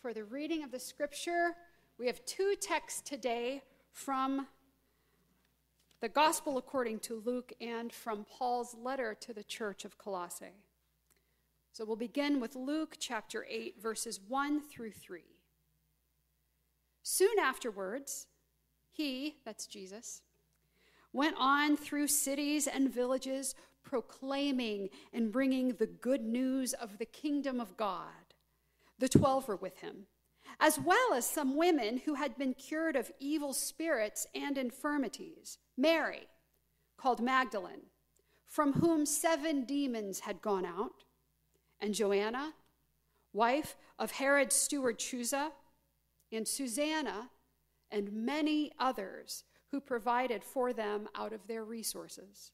for the reading of the scripture. We have two texts today from the Gospel according to Luke and from Paul's letter to the church of Colossae. So we'll begin with Luke chapter 8, verses 1 through 3. Soon afterwards, he, that's Jesus, went on through cities and villages, proclaiming and bringing the good news of the kingdom of God. The twelve were with him, as well as some women who had been cured of evil spirits and infirmities. Mary, called Magdalene, from whom seven demons had gone out, and Joanna, wife of Herod's steward Chuza, and Susanna, and many others who provided for them out of their resources.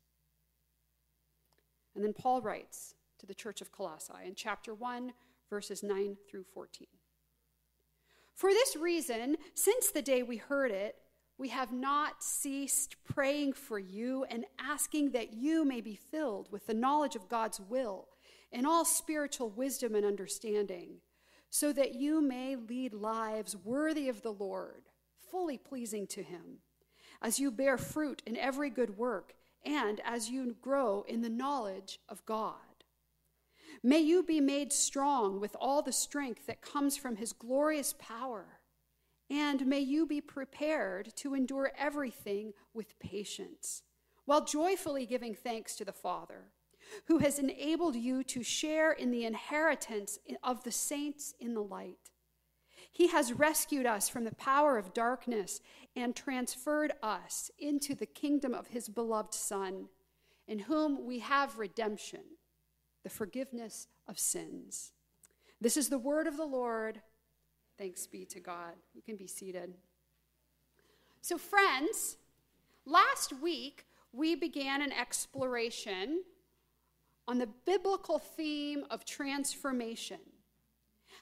And then Paul writes to the church of Colossae in chapter 1, verses 9 through 14. For this reason, since the day we heard it, we have not ceased praying for you and asking that you may be filled with the knowledge of God's will and all spiritual wisdom and understanding, so that you may lead lives worthy of the Lord, fully pleasing to Him, as you bear fruit in every good work and as you grow in the knowledge of God. May you be made strong with all the strength that comes from his glorious power, and may you be prepared to endure everything with patience, while joyfully giving thanks to the Father, who has enabled you to share in the inheritance of the saints in the light. He has rescued us from the power of darkness and transferred us into the kingdom of his beloved Son, in whom we have redemption, the forgiveness of sins. This is the word of the Lord. Thanks be to God. You can be seated. So, friends, last week we began an exploration on the biblical theme of transformation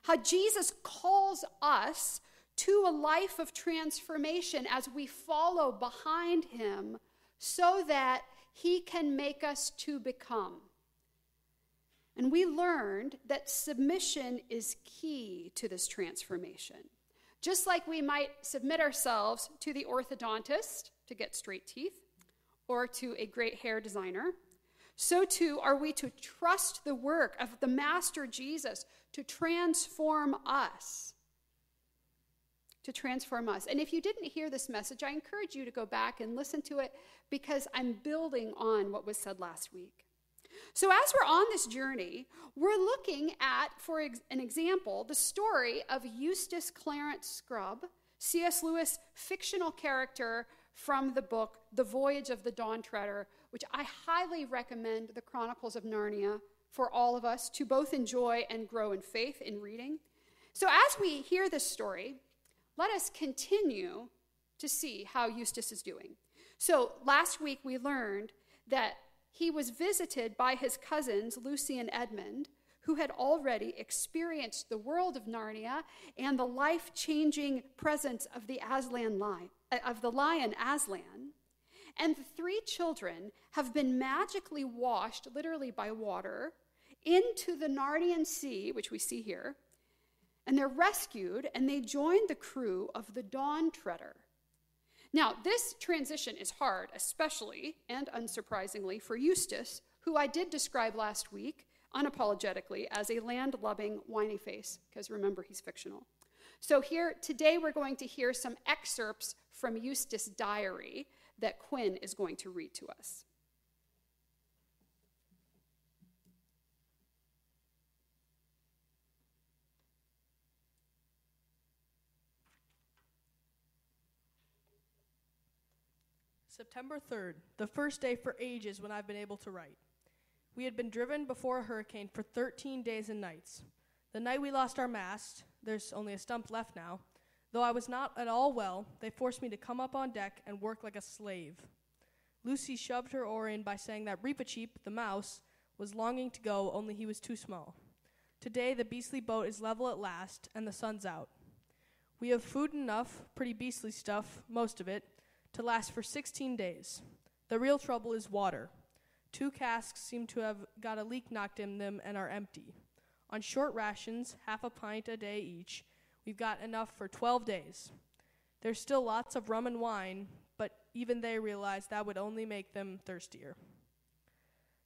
how Jesus calls us to a life of transformation as we follow behind him so that he can make us to become. And we learned that submission is key to this transformation. Just like we might submit ourselves to the orthodontist to get straight teeth or to a great hair designer, so too are we to trust the work of the Master Jesus to transform us. To transform us. And if you didn't hear this message, I encourage you to go back and listen to it because I'm building on what was said last week. So, as we're on this journey, we're looking at, for an example, the story of Eustace Clarence Scrubb, C.S. Lewis' fictional character from the book The Voyage of the Dawn Treader, which I highly recommend the Chronicles of Narnia for all of us to both enjoy and grow in faith in reading. So, as we hear this story, let us continue to see how Eustace is doing. So, last week we learned that he was visited by his cousins, Lucy and Edmund, who had already experienced the world of Narnia and the life changing presence of the Aslan lion, uh, of the lion Aslan. And the three children have been magically washed, literally by water, into the Narnian Sea, which we see here, and they're rescued and they join the crew of the Dawn Treader. Now, this transition is hard, especially and unsurprisingly for Eustace, who I did describe last week unapologetically as a land loving whiny face, because remember, he's fictional. So, here today we're going to hear some excerpts from Eustace's diary that Quinn is going to read to us. September 3rd, the first day for ages when I've been able to write. We had been driven before a hurricane for 13 days and nights. The night we lost our mast, there's only a stump left now, though I was not at all well, they forced me to come up on deck and work like a slave. Lucy shoved her oar in by saying that Reepicheep, the mouse, was longing to go, only he was too small. Today the beastly boat is level at last, and the sun's out. We have food enough, pretty beastly stuff, most of it, to last for 16 days. The real trouble is water. Two casks seem to have got a leak knocked in them and are empty. On short rations, half a pint a day each, We've got enough for 12 days. There's still lots of rum and wine, but even they realize that would only make them thirstier.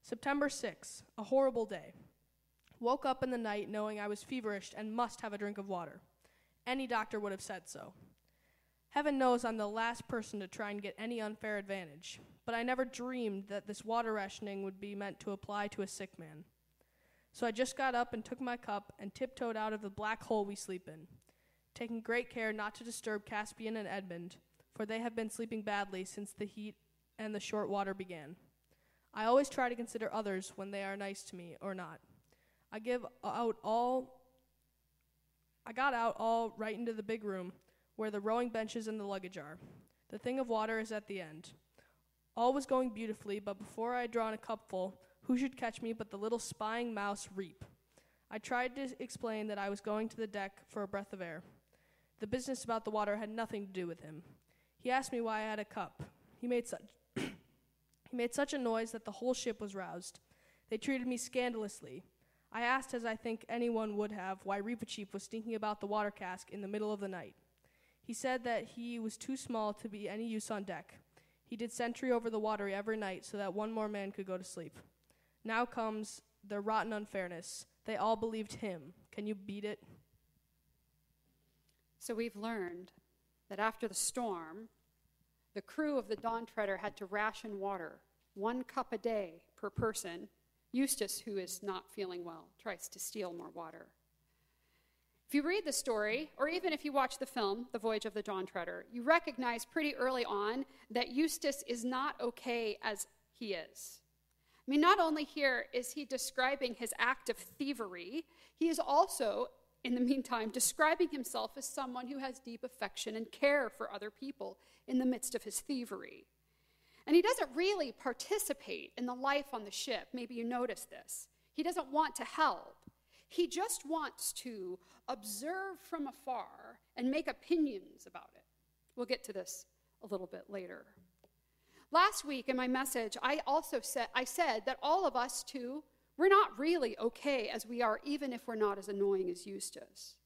September 6, a horrible day. Woke up in the night knowing I was feverish and must have a drink of water. Any doctor would have said so. Heaven knows I'm the last person to try and get any unfair advantage, but I never dreamed that this water rationing would be meant to apply to a sick man. So I just got up and took my cup and tiptoed out of the black hole we sleep in, taking great care not to disturb Caspian and Edmund, for they have been sleeping badly since the heat and the short water began. I always try to consider others when they are nice to me or not. I give out all I got out all right into the big room where the rowing benches and the luggage are. The thing of water is at the end. All was going beautifully, but before I had drawn a cupful, who should catch me but the little spying mouse Reep? I tried to explain that I was going to the deck for a breath of air. The business about the water had nothing to do with him. He asked me why I had a cup. He made such he made such a noise that the whole ship was roused. They treated me scandalously. I asked, as I think anyone would have, why Reepicheep was stinking about the water cask in the middle of the night. He said that he was too small to be any use on deck. He did sentry over the water every night so that one more man could go to sleep. Now comes the rotten unfairness. They all believed him. Can you beat it? So we've learned that after the storm, the crew of the Dawn Treader had to ration water, one cup a day per person. Eustace, who is not feeling well, tries to steal more water. If you read the story, or even if you watch the film, The Voyage of the Dawn Treader, you recognize pretty early on that Eustace is not okay as he is. I mean, not only here is he describing his act of thievery, he is also, in the meantime, describing himself as someone who has deep affection and care for other people in the midst of his thievery. And he doesn't really participate in the life on the ship. Maybe you notice this. He doesn't want to help. He just wants to observe from afar and make opinions about it. We'll get to this a little bit later. Last week in my message, I also said I said that all of us too, we're not really okay as we are, even if we're not as annoying as Eustace.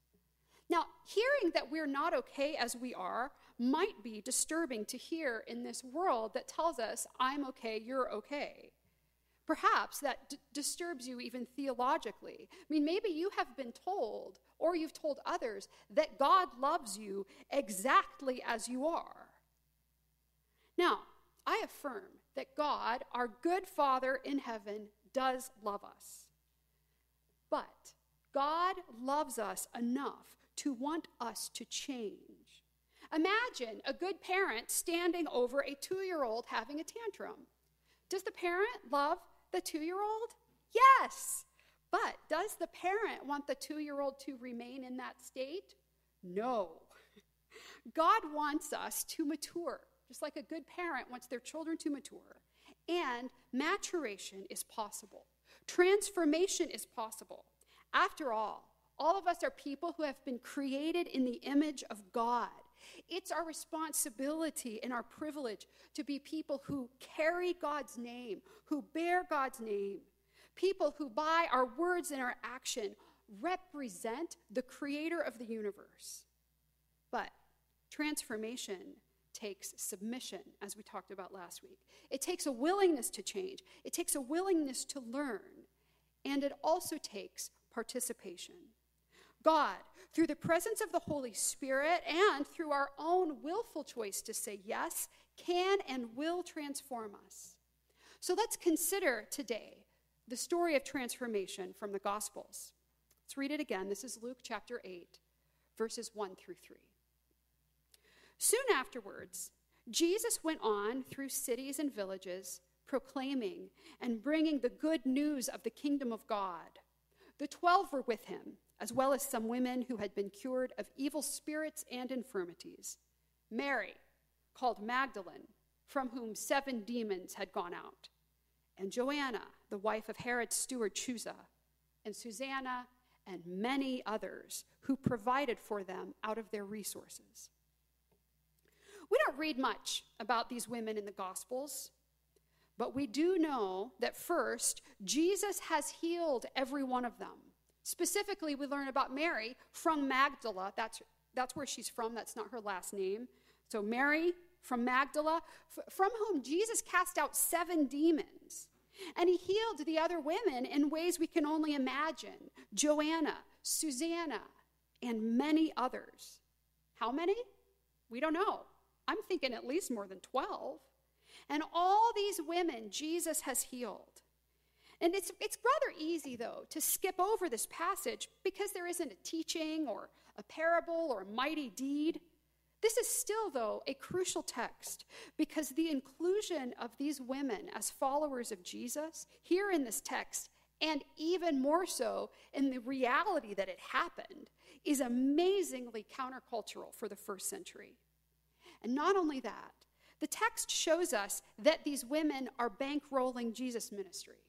Now, hearing that we're not okay as we are might be disturbing to hear in this world that tells us, I'm okay, you're okay. Perhaps that d- disturbs you even theologically. I mean, maybe you have been told, or you've told others, that God loves you exactly as you are. Now, I affirm that God, our good Father in heaven, does love us. But God loves us enough to want us to change. Imagine a good parent standing over a two year old having a tantrum. Does the parent love the two year old? Yes. But does the parent want the two year old to remain in that state? No. God wants us to mature, just like a good parent wants their children to mature. And maturation is possible, transformation is possible. After all, all of us are people who have been created in the image of God. It's our responsibility and our privilege to be people who carry God's name, who bear God's name, people who, by our words and our action, represent the creator of the universe. But transformation takes submission, as we talked about last week. It takes a willingness to change, it takes a willingness to learn, and it also takes participation. God, through the presence of the Holy Spirit and through our own willful choice to say yes, can and will transform us. So let's consider today the story of transformation from the Gospels. Let's read it again. This is Luke chapter 8, verses 1 through 3. Soon afterwards, Jesus went on through cities and villages, proclaiming and bringing the good news of the kingdom of God. The twelve were with him as well as some women who had been cured of evil spirits and infirmities. Mary, called Magdalene, from whom seven demons had gone out, and Joanna, the wife of Herod's steward Chuza, and Susanna, and many others who provided for them out of their resources. We don't read much about these women in the Gospels, but we do know that first, Jesus has healed every one of them Specifically, we learn about Mary from Magdala. That's, that's where she's from, that's not her last name. So, Mary from Magdala, f- from whom Jesus cast out seven demons. And he healed the other women in ways we can only imagine Joanna, Susanna, and many others. How many? We don't know. I'm thinking at least more than 12. And all these women Jesus has healed. And it's, it's rather easy, though, to skip over this passage because there isn't a teaching or a parable or a mighty deed. This is still, though, a crucial text because the inclusion of these women as followers of Jesus here in this text, and even more so in the reality that it happened, is amazingly countercultural for the first century. And not only that, the text shows us that these women are bankrolling Jesus' ministry.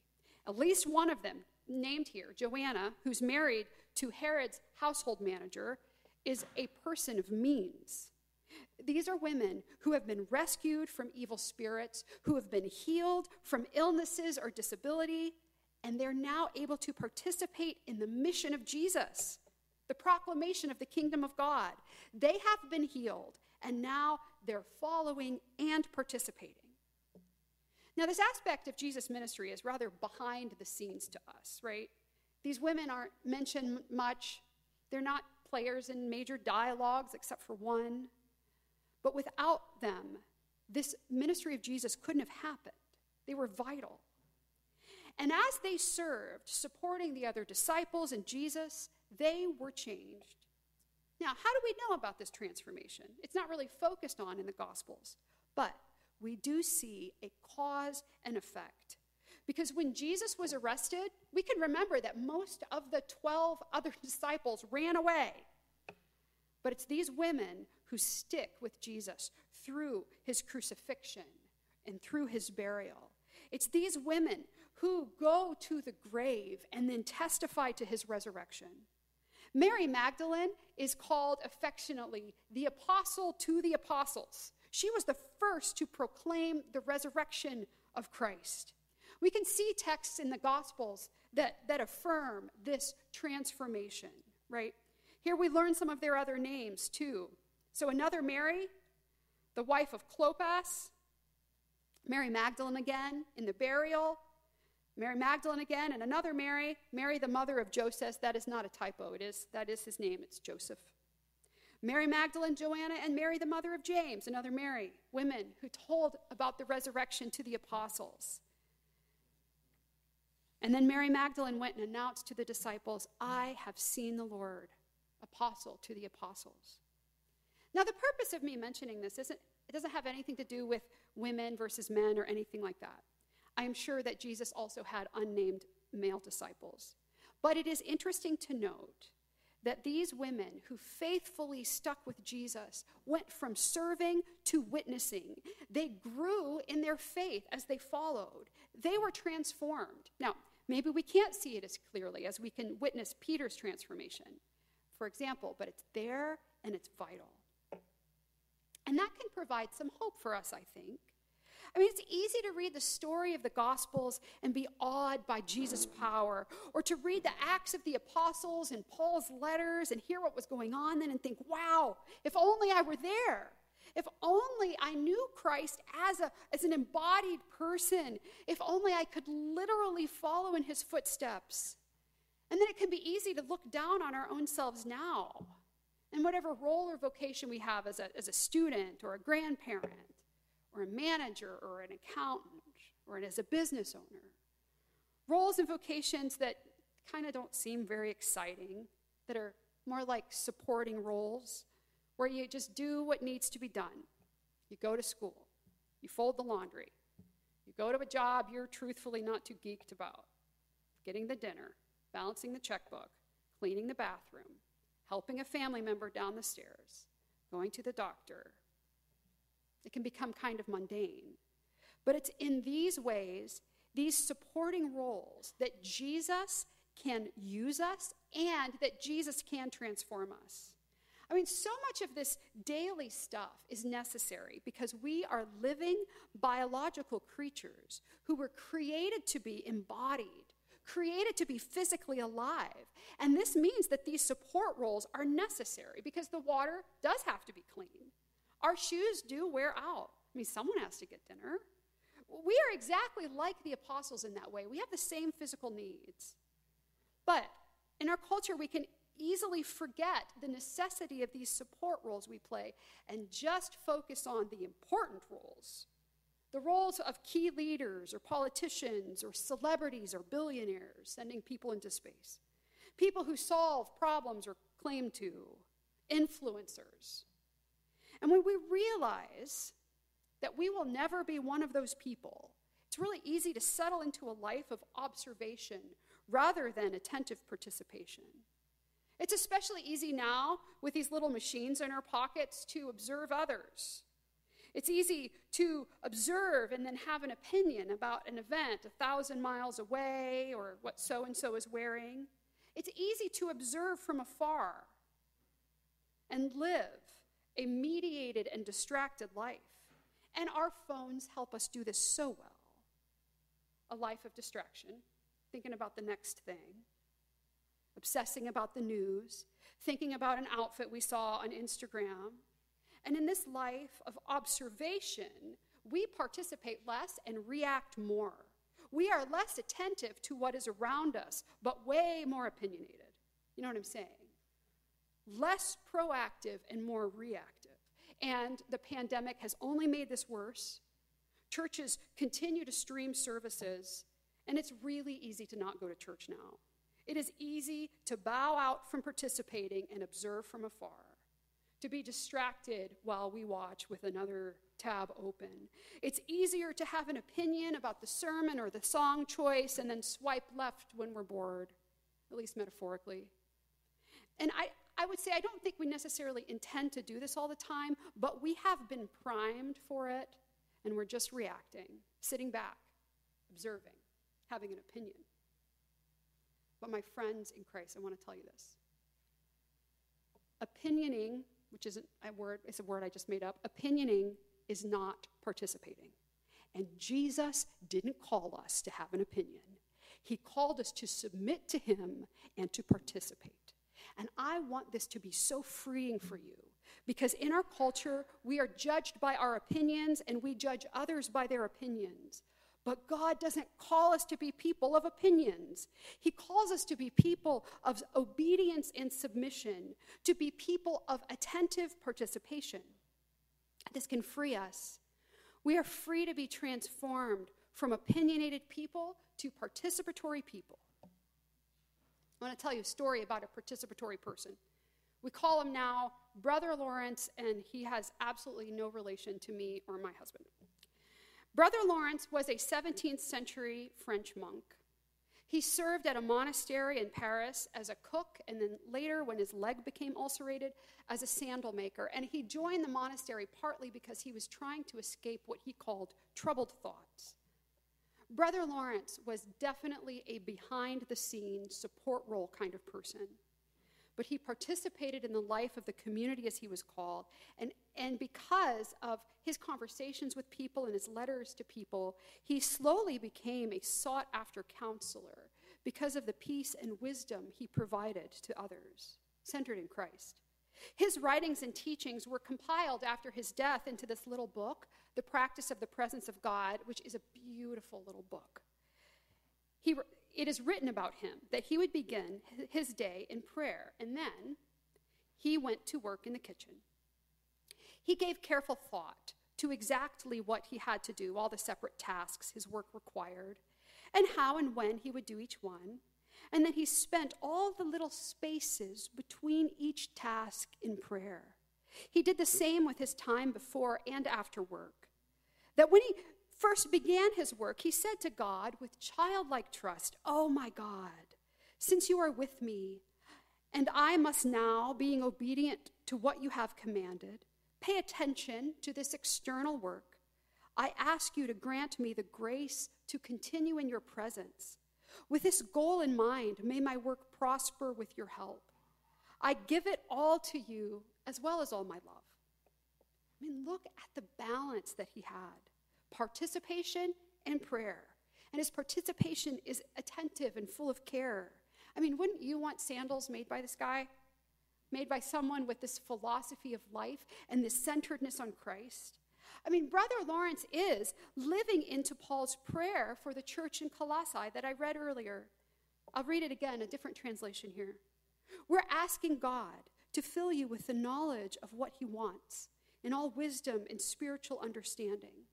At least one of them, named here, Joanna, who's married to Herod's household manager, is a person of means. These are women who have been rescued from evil spirits, who have been healed from illnesses or disability, and they're now able to participate in the mission of Jesus, the proclamation of the kingdom of God. They have been healed, and now they're following and participating. Now, this aspect of Jesus' ministry is rather behind the scenes to us, right? These women aren't mentioned much. They're not players in major dialogues except for one. But without them, this ministry of Jesus couldn't have happened. They were vital. And as they served, supporting the other disciples and Jesus, they were changed. Now, how do we know about this transformation? It's not really focused on in the Gospels, but we do see a cause and effect. Because when Jesus was arrested, we can remember that most of the 12 other disciples ran away. But it's these women who stick with Jesus through his crucifixion and through his burial. It's these women who go to the grave and then testify to his resurrection. Mary Magdalene is called affectionately the apostle to the apostles. She was the first to proclaim the resurrection of Christ. We can see texts in the Gospels that, that affirm this transformation, right? Here we learn some of their other names too. So another Mary, the wife of Clopas, Mary Magdalene again in the burial, Mary Magdalene again, and another Mary, Mary the mother of Joseph. That is not a typo. It is that is his name. It's Joseph. Mary Magdalene, Joanna, and Mary the mother of James, another Mary, women who told about the resurrection to the apostles. And then Mary Magdalene went and announced to the disciples, I have seen the Lord, apostle to the apostles. Now, the purpose of me mentioning this isn't, it doesn't have anything to do with women versus men or anything like that. I am sure that Jesus also had unnamed male disciples. But it is interesting to note that these women who faithfully stuck with Jesus went from serving to witnessing. They grew in their faith as they followed, they were transformed. Now, maybe we can't see it as clearly as we can witness Peter's transformation, for example, but it's there and it's vital. And that can provide some hope for us, I think. I mean, it's easy to read the story of the Gospels and be awed by Jesus' power, or to read the Acts of the Apostles and Paul's letters and hear what was going on then and think, wow, if only I were there. If only I knew Christ as, a, as an embodied person. If only I could literally follow in his footsteps. And then it can be easy to look down on our own selves now and whatever role or vocation we have as a, as a student or a grandparent or a manager or an accountant or as a business owner. Roles and vocations that kind of don't seem very exciting, that are more like supporting roles, where you just do what needs to be done. You go to school, you fold the laundry, you go to a job you're truthfully not too geeked about, getting the dinner, balancing the checkbook, cleaning the bathroom, helping a family member down the stairs, going to the doctor. It can become kind of mundane. But it's in these ways, these supporting roles, that Jesus can use us and that Jesus can transform us. I mean, so much of this daily stuff is necessary because we are living biological creatures who were created to be embodied, created to be physically alive. And this means that these support roles are necessary because the water does have to be clean. Our shoes do wear out. I mean, someone has to get dinner. We are exactly like the apostles in that way. We have the same physical needs. But in our culture, we can easily forget the necessity of these support roles we play and just focus on the important roles the roles of key leaders or politicians or celebrities or billionaires sending people into space, people who solve problems or claim to, influencers. And when we realize that we will never be one of those people, it's really easy to settle into a life of observation rather than attentive participation. It's especially easy now with these little machines in our pockets to observe others. It's easy to observe and then have an opinion about an event a thousand miles away or what so and so is wearing. It's easy to observe from afar and live a mediated and distracted life. And our phones help us do this so well. A life of distraction, thinking about the next thing, obsessing about the news, thinking about an outfit we saw on Instagram. And in this life of observation, we participate less and react more. We are less attentive to what is around us, but way more opinionated. You know what I'm saying? Less proactive and more reactive. And the pandemic has only made this worse. Churches continue to stream services, and it's really easy to not go to church now. It is easy to bow out from participating and observe from afar, to be distracted while we watch with another tab open. It's easier to have an opinion about the sermon or the song choice and then swipe left when we're bored, at least metaphorically. And I, I would say I don't think we necessarily intend to do this all the time, but we have been primed for it, and we're just reacting, sitting back, observing, having an opinion. But, my friends in Christ, I want to tell you this. Opinioning, which isn't a word, it's a word I just made up, opinioning is not participating. And Jesus didn't call us to have an opinion, He called us to submit to Him and to participate. And I want this to be so freeing for you because in our culture, we are judged by our opinions and we judge others by their opinions. But God doesn't call us to be people of opinions. He calls us to be people of obedience and submission, to be people of attentive participation. This can free us. We are free to be transformed from opinionated people to participatory people. I want to tell you a story about a participatory person. We call him now Brother Lawrence, and he has absolutely no relation to me or my husband. Brother Lawrence was a 17th century French monk. He served at a monastery in Paris as a cook, and then later, when his leg became ulcerated, as a sandal maker. And he joined the monastery partly because he was trying to escape what he called troubled thoughts. Brother Lawrence was definitely a behind the scenes support role kind of person but he participated in the life of the community as he was called. And, and because of his conversations with people and his letters to people, he slowly became a sought after counselor because of the peace and wisdom he provided to others, centered in Christ. His writings and teachings were compiled after his death into this little book, The Practice of the Presence of God, which is a beautiful little book. He, it is written about him that he would begin his day in prayer, and then he went to work in the kitchen. He gave careful thought to exactly what he had to do, all the separate tasks his work required, and how and when he would do each one. And then he spent all the little spaces between each task in prayer. He did the same with his time before and after work. That when he first began his work, he said to God with childlike trust, Oh my God, since you are with me, and I must now, being obedient to what you have commanded, pay attention to this external work, I ask you to grant me the grace to continue in your presence. With this goal in mind, may my work prosper with your help. I give it all to you as well as all my love. I mean, look at the balance that he had participation and prayer. and his participation is attentive and full of care. I mean, wouldn't you want sandals made by this guy? Made by someone with this philosophy of life and this centeredness on Christ? I mean, Brother Lawrence is living into Paul's prayer for the church in Colossae that I read earlier. I'll read it again, a different translation here. We're asking God to fill you with the knowledge of what he wants in all wisdom and spiritual understanding.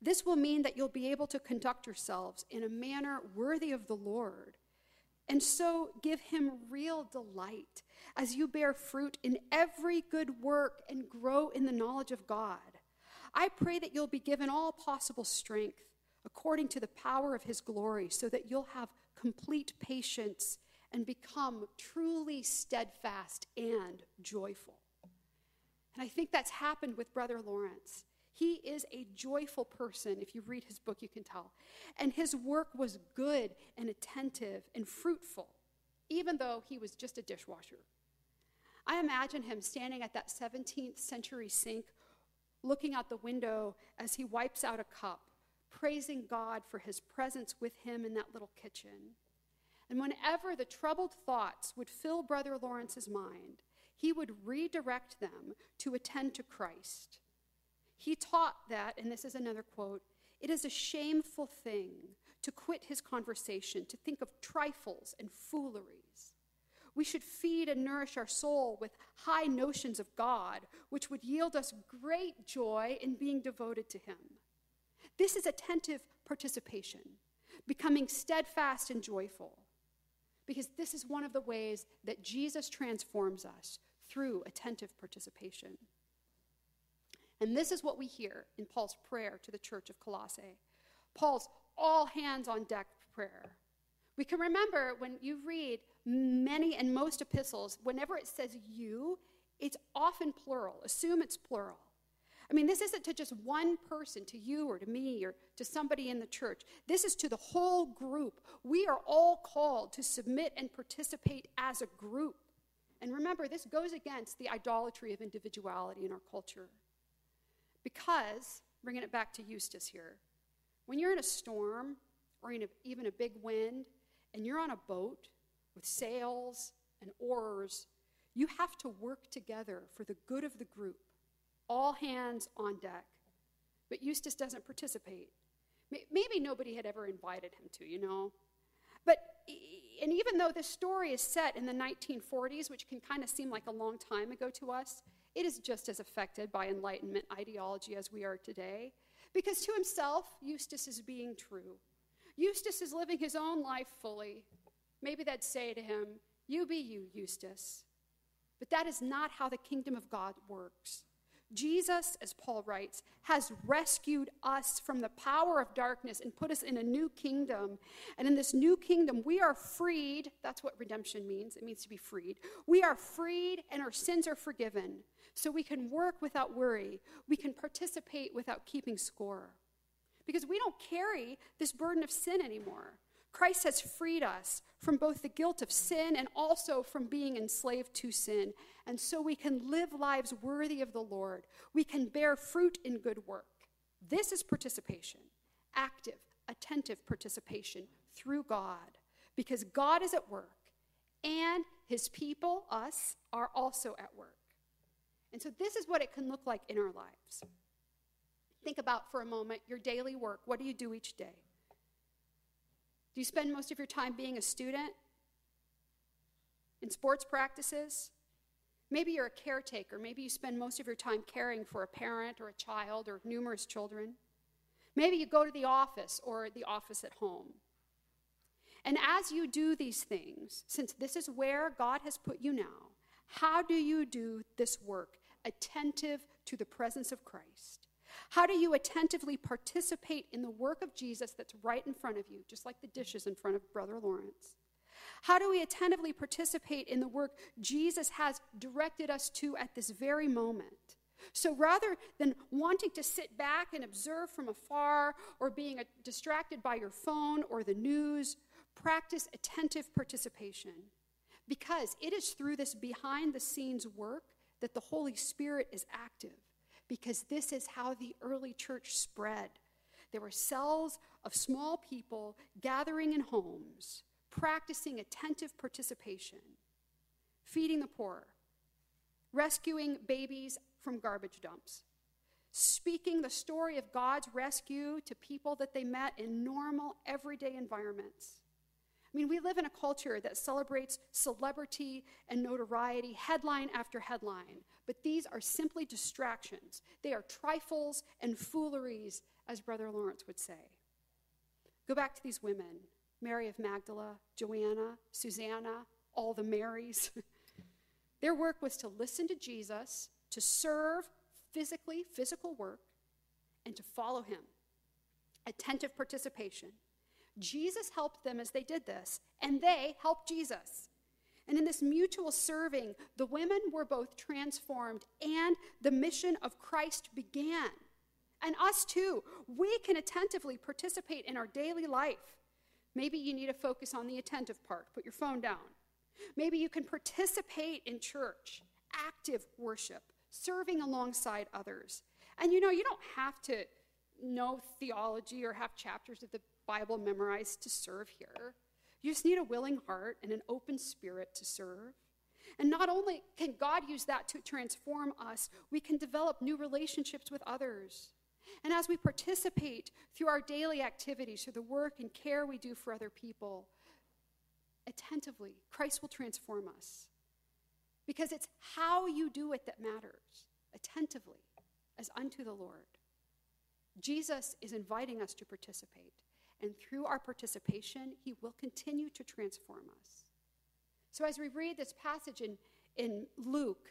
This will mean that you'll be able to conduct yourselves in a manner worthy of the Lord, and so give him real delight as you bear fruit in every good work and grow in the knowledge of God. I pray that you'll be given all possible strength according to the power of his glory, so that you'll have complete patience and become truly steadfast and joyful. And I think that's happened with Brother Lawrence. He is a joyful person. If you read his book, you can tell. And his work was good and attentive and fruitful, even though he was just a dishwasher. I imagine him standing at that 17th century sink, looking out the window as he wipes out a cup, praising God for his presence with him in that little kitchen. And whenever the troubled thoughts would fill Brother Lawrence's mind, he would redirect them to attend to Christ. He taught that, and this is another quote it is a shameful thing to quit his conversation, to think of trifles and fooleries. We should feed and nourish our soul with high notions of God, which would yield us great joy in being devoted to Him. This is attentive participation, becoming steadfast and joyful, because this is one of the ways that Jesus transforms us through attentive participation. And this is what we hear in Paul's prayer to the church of Colossae Paul's all hands on deck prayer. We can remember when you read many and most epistles, whenever it says you, it's often plural. Assume it's plural. I mean, this isn't to just one person, to you or to me or to somebody in the church. This is to the whole group. We are all called to submit and participate as a group. And remember, this goes against the idolatry of individuality in our culture. Because, bringing it back to Eustace here, when you're in a storm or a, even a big wind and you're on a boat with sails and oars, you have to work together for the good of the group, all hands on deck. But Eustace doesn't participate. Maybe nobody had ever invited him to, you know. But and even though this story is set in the 1940s, which can kind of seem like a long time ago to us, it is just as affected by Enlightenment ideology as we are today. Because to himself, Eustace is being true. Eustace is living his own life fully. Maybe they'd say to him, You be you, Eustace. But that is not how the kingdom of God works. Jesus, as Paul writes, has rescued us from the power of darkness and put us in a new kingdom. And in this new kingdom, we are freed. That's what redemption means. It means to be freed. We are freed and our sins are forgiven. So we can work without worry. We can participate without keeping score. Because we don't carry this burden of sin anymore. Christ has freed us from both the guilt of sin and also from being enslaved to sin. And so we can live lives worthy of the Lord. We can bear fruit in good work. This is participation, active, attentive participation through God, because God is at work and his people, us, are also at work. And so this is what it can look like in our lives. Think about for a moment your daily work. What do you do each day? Do you spend most of your time being a student? In sports practices? Maybe you're a caretaker. Maybe you spend most of your time caring for a parent or a child or numerous children. Maybe you go to the office or the office at home. And as you do these things, since this is where God has put you now, how do you do this work attentive to the presence of Christ? How do you attentively participate in the work of Jesus that's right in front of you, just like the dishes in front of Brother Lawrence? How do we attentively participate in the work Jesus has directed us to at this very moment? So rather than wanting to sit back and observe from afar or being uh, distracted by your phone or the news, practice attentive participation. Because it is through this behind the scenes work that the Holy Spirit is active because this is how the early church spread. There were cells of small people gathering in homes, practicing attentive participation, feeding the poor, rescuing babies from garbage dumps, speaking the story of God's rescue to people that they met in normal, everyday environments. I mean, we live in a culture that celebrates celebrity and notoriety, headline after headline, but these are simply distractions. They are trifles and fooleries, as Brother Lawrence would say. Go back to these women Mary of Magdala, Joanna, Susanna, all the Marys. Their work was to listen to Jesus, to serve physically, physical work, and to follow him. Attentive participation. Jesus helped them as they did this, and they helped Jesus. And in this mutual serving, the women were both transformed and the mission of Christ began. And us too, we can attentively participate in our daily life. Maybe you need to focus on the attentive part, put your phone down. Maybe you can participate in church, active worship, serving alongside others. And you know, you don't have to know theology or have chapters of the Bible memorized to serve here. You just need a willing heart and an open spirit to serve. And not only can God use that to transform us, we can develop new relationships with others. And as we participate through our daily activities, through the work and care we do for other people, attentively, Christ will transform us. Because it's how you do it that matters, attentively, as unto the Lord. Jesus is inviting us to participate, and through our participation, he will continue to transform us. So, as we read this passage in, in Luke,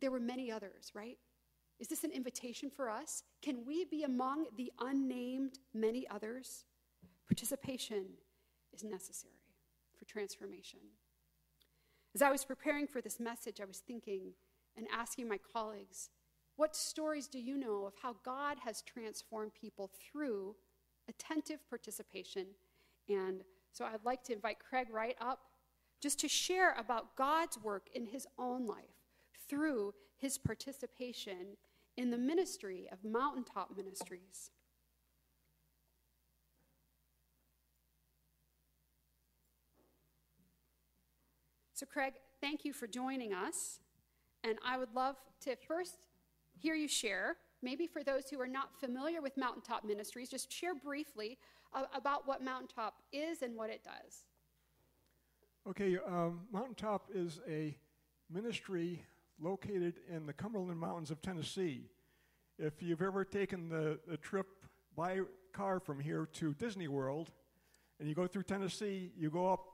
there were many others, right? Is this an invitation for us? Can we be among the unnamed many others? Participation is necessary for transformation. As I was preparing for this message, I was thinking and asking my colleagues, what stories do you know of how God has transformed people through attentive participation? And so I'd like to invite Craig Wright up just to share about God's work in his own life through his participation in the ministry of Mountaintop Ministries. So, Craig, thank you for joining us. And I would love to first hear you share, maybe for those who are not familiar with Mountaintop Ministries, just share briefly uh, about what Mountaintop is and what it does. Okay, um, Mountaintop is a ministry located in the Cumberland Mountains of Tennessee. If you've ever taken the, the trip by car from here to Disney World and you go through Tennessee, you go up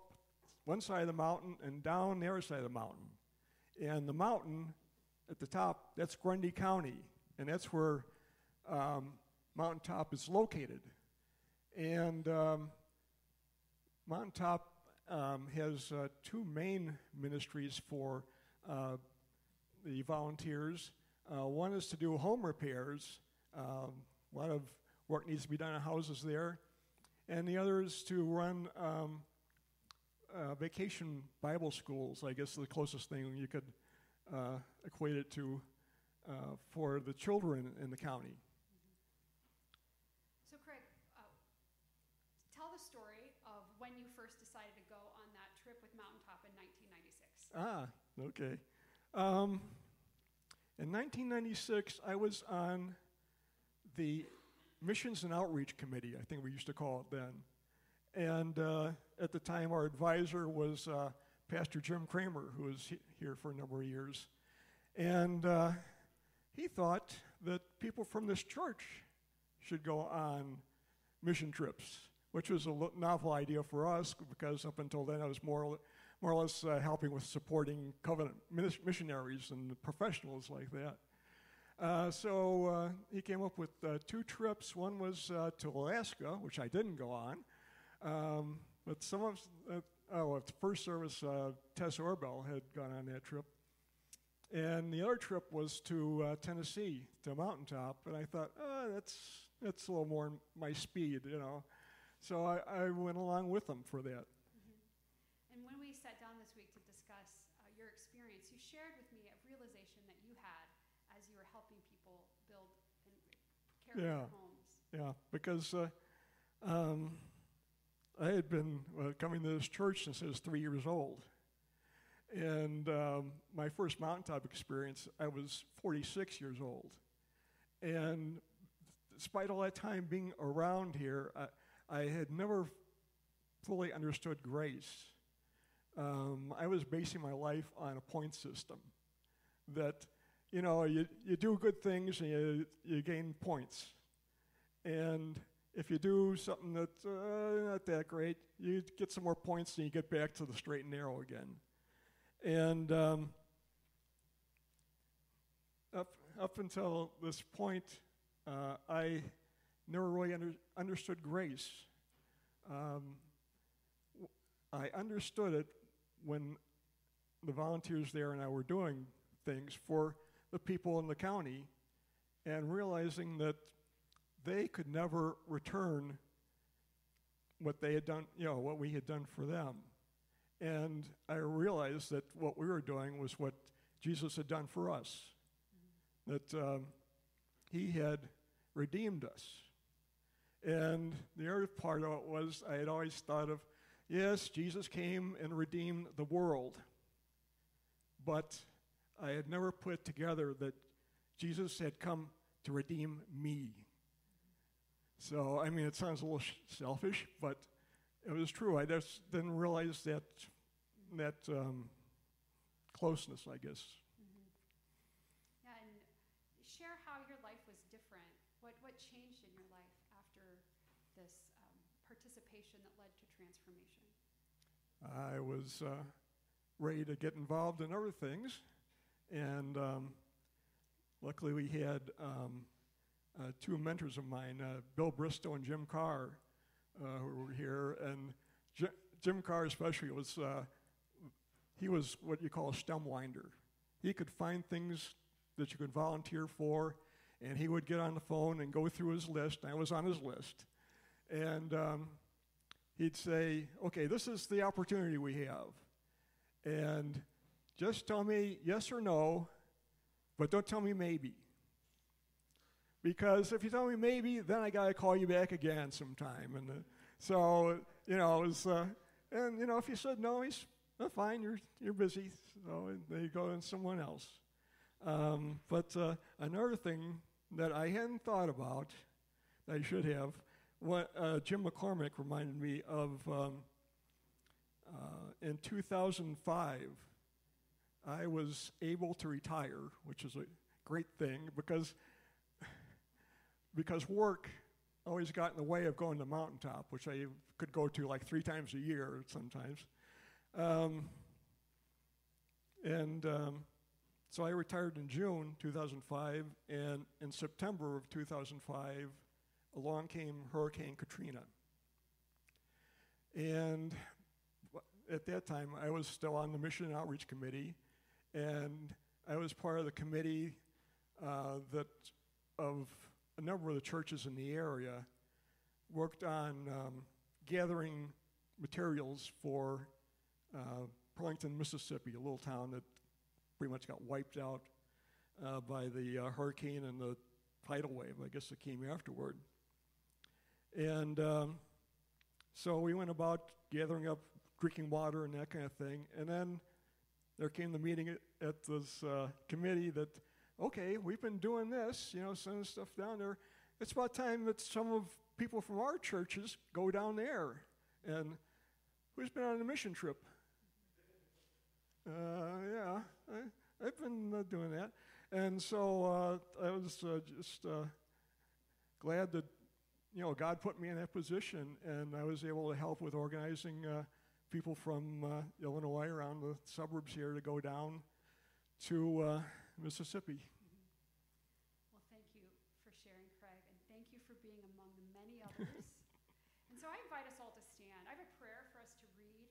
one side of the mountain and down the other side of the mountain. And the mountain at the top, that's Grundy County, and that's where um, Mountaintop is located. And um, Mountaintop um, has uh, two main ministries for uh, the volunteers. Uh, one is to do home repairs. Um, a lot of work needs to be done on houses there. And the other is to run um, uh, vacation Bible schools, I guess the closest thing you could uh, equate it to uh, for the children in the county. So, Craig, uh, tell the story of when you first decided to go on that trip with Mountaintop in 1996. Ah, okay. Um, in 1996, I was on the Missions and Outreach Committee, I think we used to call it then. And uh, at the time, our advisor was uh, Pastor Jim Kramer, who was he- here for a number of years. And uh, he thought that people from this church should go on mission trips, which was a novel idea for us because up until then I was more, more or less uh, helping with supporting covenant missionaries and professionals like that. Uh, so uh, he came up with uh, two trips. One was uh, to Alaska, which I didn't go on, um, but some of, uh, oh, at the first service, Tess Orbell had gone on that trip. And the other trip was to uh, Tennessee, to Mountaintop. And I thought, oh, that's, that's a little more my speed, you know. So I, I went along with them for that. Mm-hmm. And when we sat down this week to discuss uh, your experience, you shared with me a realization that you had as you were helping people build and care yeah. homes. Yeah, because uh, um, I had been uh, coming to this church since I was three years old. And um, my first mountaintop experience, I was 46 years old. And despite all that time being around here, I, I had never fully understood grace. Um, I was basing my life on a point system that, you know, you, you do good things and you, you gain points. And if you do something that's uh, not that great, you get some more points and you get back to the straight and narrow again. And um, up, up until this point, uh, I never really under, understood grace. Um, I understood it when the volunteers there and I were doing things for the people in the county and realizing that they could never return what they had done, you know, what we had done for them. And I realized that what we were doing was what Jesus had done for us, that um, he had redeemed us. And the other part of it was I had always thought of, yes, Jesus came and redeemed the world. But I had never put together that Jesus had come to redeem me. So, I mean, it sounds a little selfish, but it was true. I just didn't realize that that um, closeness, I guess. Mm-hmm. Yeah, and share how your life was different. What what changed in your life after this um, participation that led to transformation? I was uh, ready to get involved in other things, and um, luckily we had um, uh, two mentors of mine, uh, Bill Bristow and Jim Carr, uh, who were here, and J- Jim Carr especially was uh, he was what you call a stem winder. He could find things that you could volunteer for, and he would get on the phone and go through his list. I was on his list, and um, he'd say, "Okay, this is the opportunity we have, and just tell me yes or no, but don't tell me maybe." Because if you tell me maybe, then I got to call you back again sometime. And uh, so, you know, was, uh, and, you know, if you said no, he's oh, fine, you're, you're busy. So they go to someone else. Um, but uh, another thing that I hadn't thought about, that I should have, what uh, Jim McCormick reminded me of um, uh, in 2005, I was able to retire, which is a great thing because because work always got in the way of going to mountaintop, which I could go to like three times a year sometimes. Um, and um, so I retired in June 2005, and in September of 2005, along came Hurricane Katrina. And at that time, I was still on the Mission and Outreach Committee, and I was part of the committee uh, that of a number of the churches in the area worked on um, gathering materials for uh, Pearlington, Mississippi, a little town that pretty much got wiped out uh, by the uh, hurricane and the tidal wave, I guess, that came afterward. And um, so we went about gathering up drinking water and that kind of thing. And then there came the meeting at, at this uh, committee that okay, we've been doing this, you know, sending stuff down there. It's about time that some of people from our churches go down there. And who's been on a mission trip? Uh, yeah, I, have been uh, doing that. And so uh, I was just glad that, you know, God put me in that position and I was able to help with organizing people from Illinois around the suburbs here to go down to Mississippi. Well, thank you for sharing, Craig, and thank you for being among the many others. and so I invite us all to stand. I have a prayer for us to read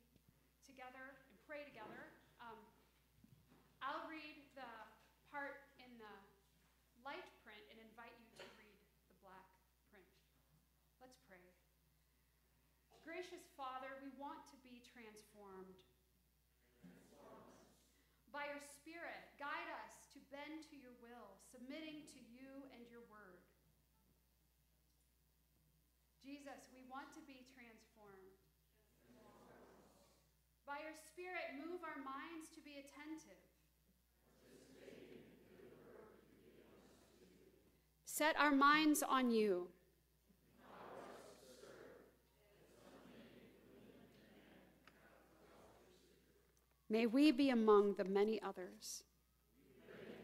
together and pray together. Um, I'll read the part in the light print and invite you to read the black print. Let's pray. Gracious Father, we want to be transformed. By your Spirit, guide us bend to your will, submitting to you and your word. Jesus, we to be transformed. By your Spirit, move our minds to be attentive. Set our minds on you. May we be among the many others.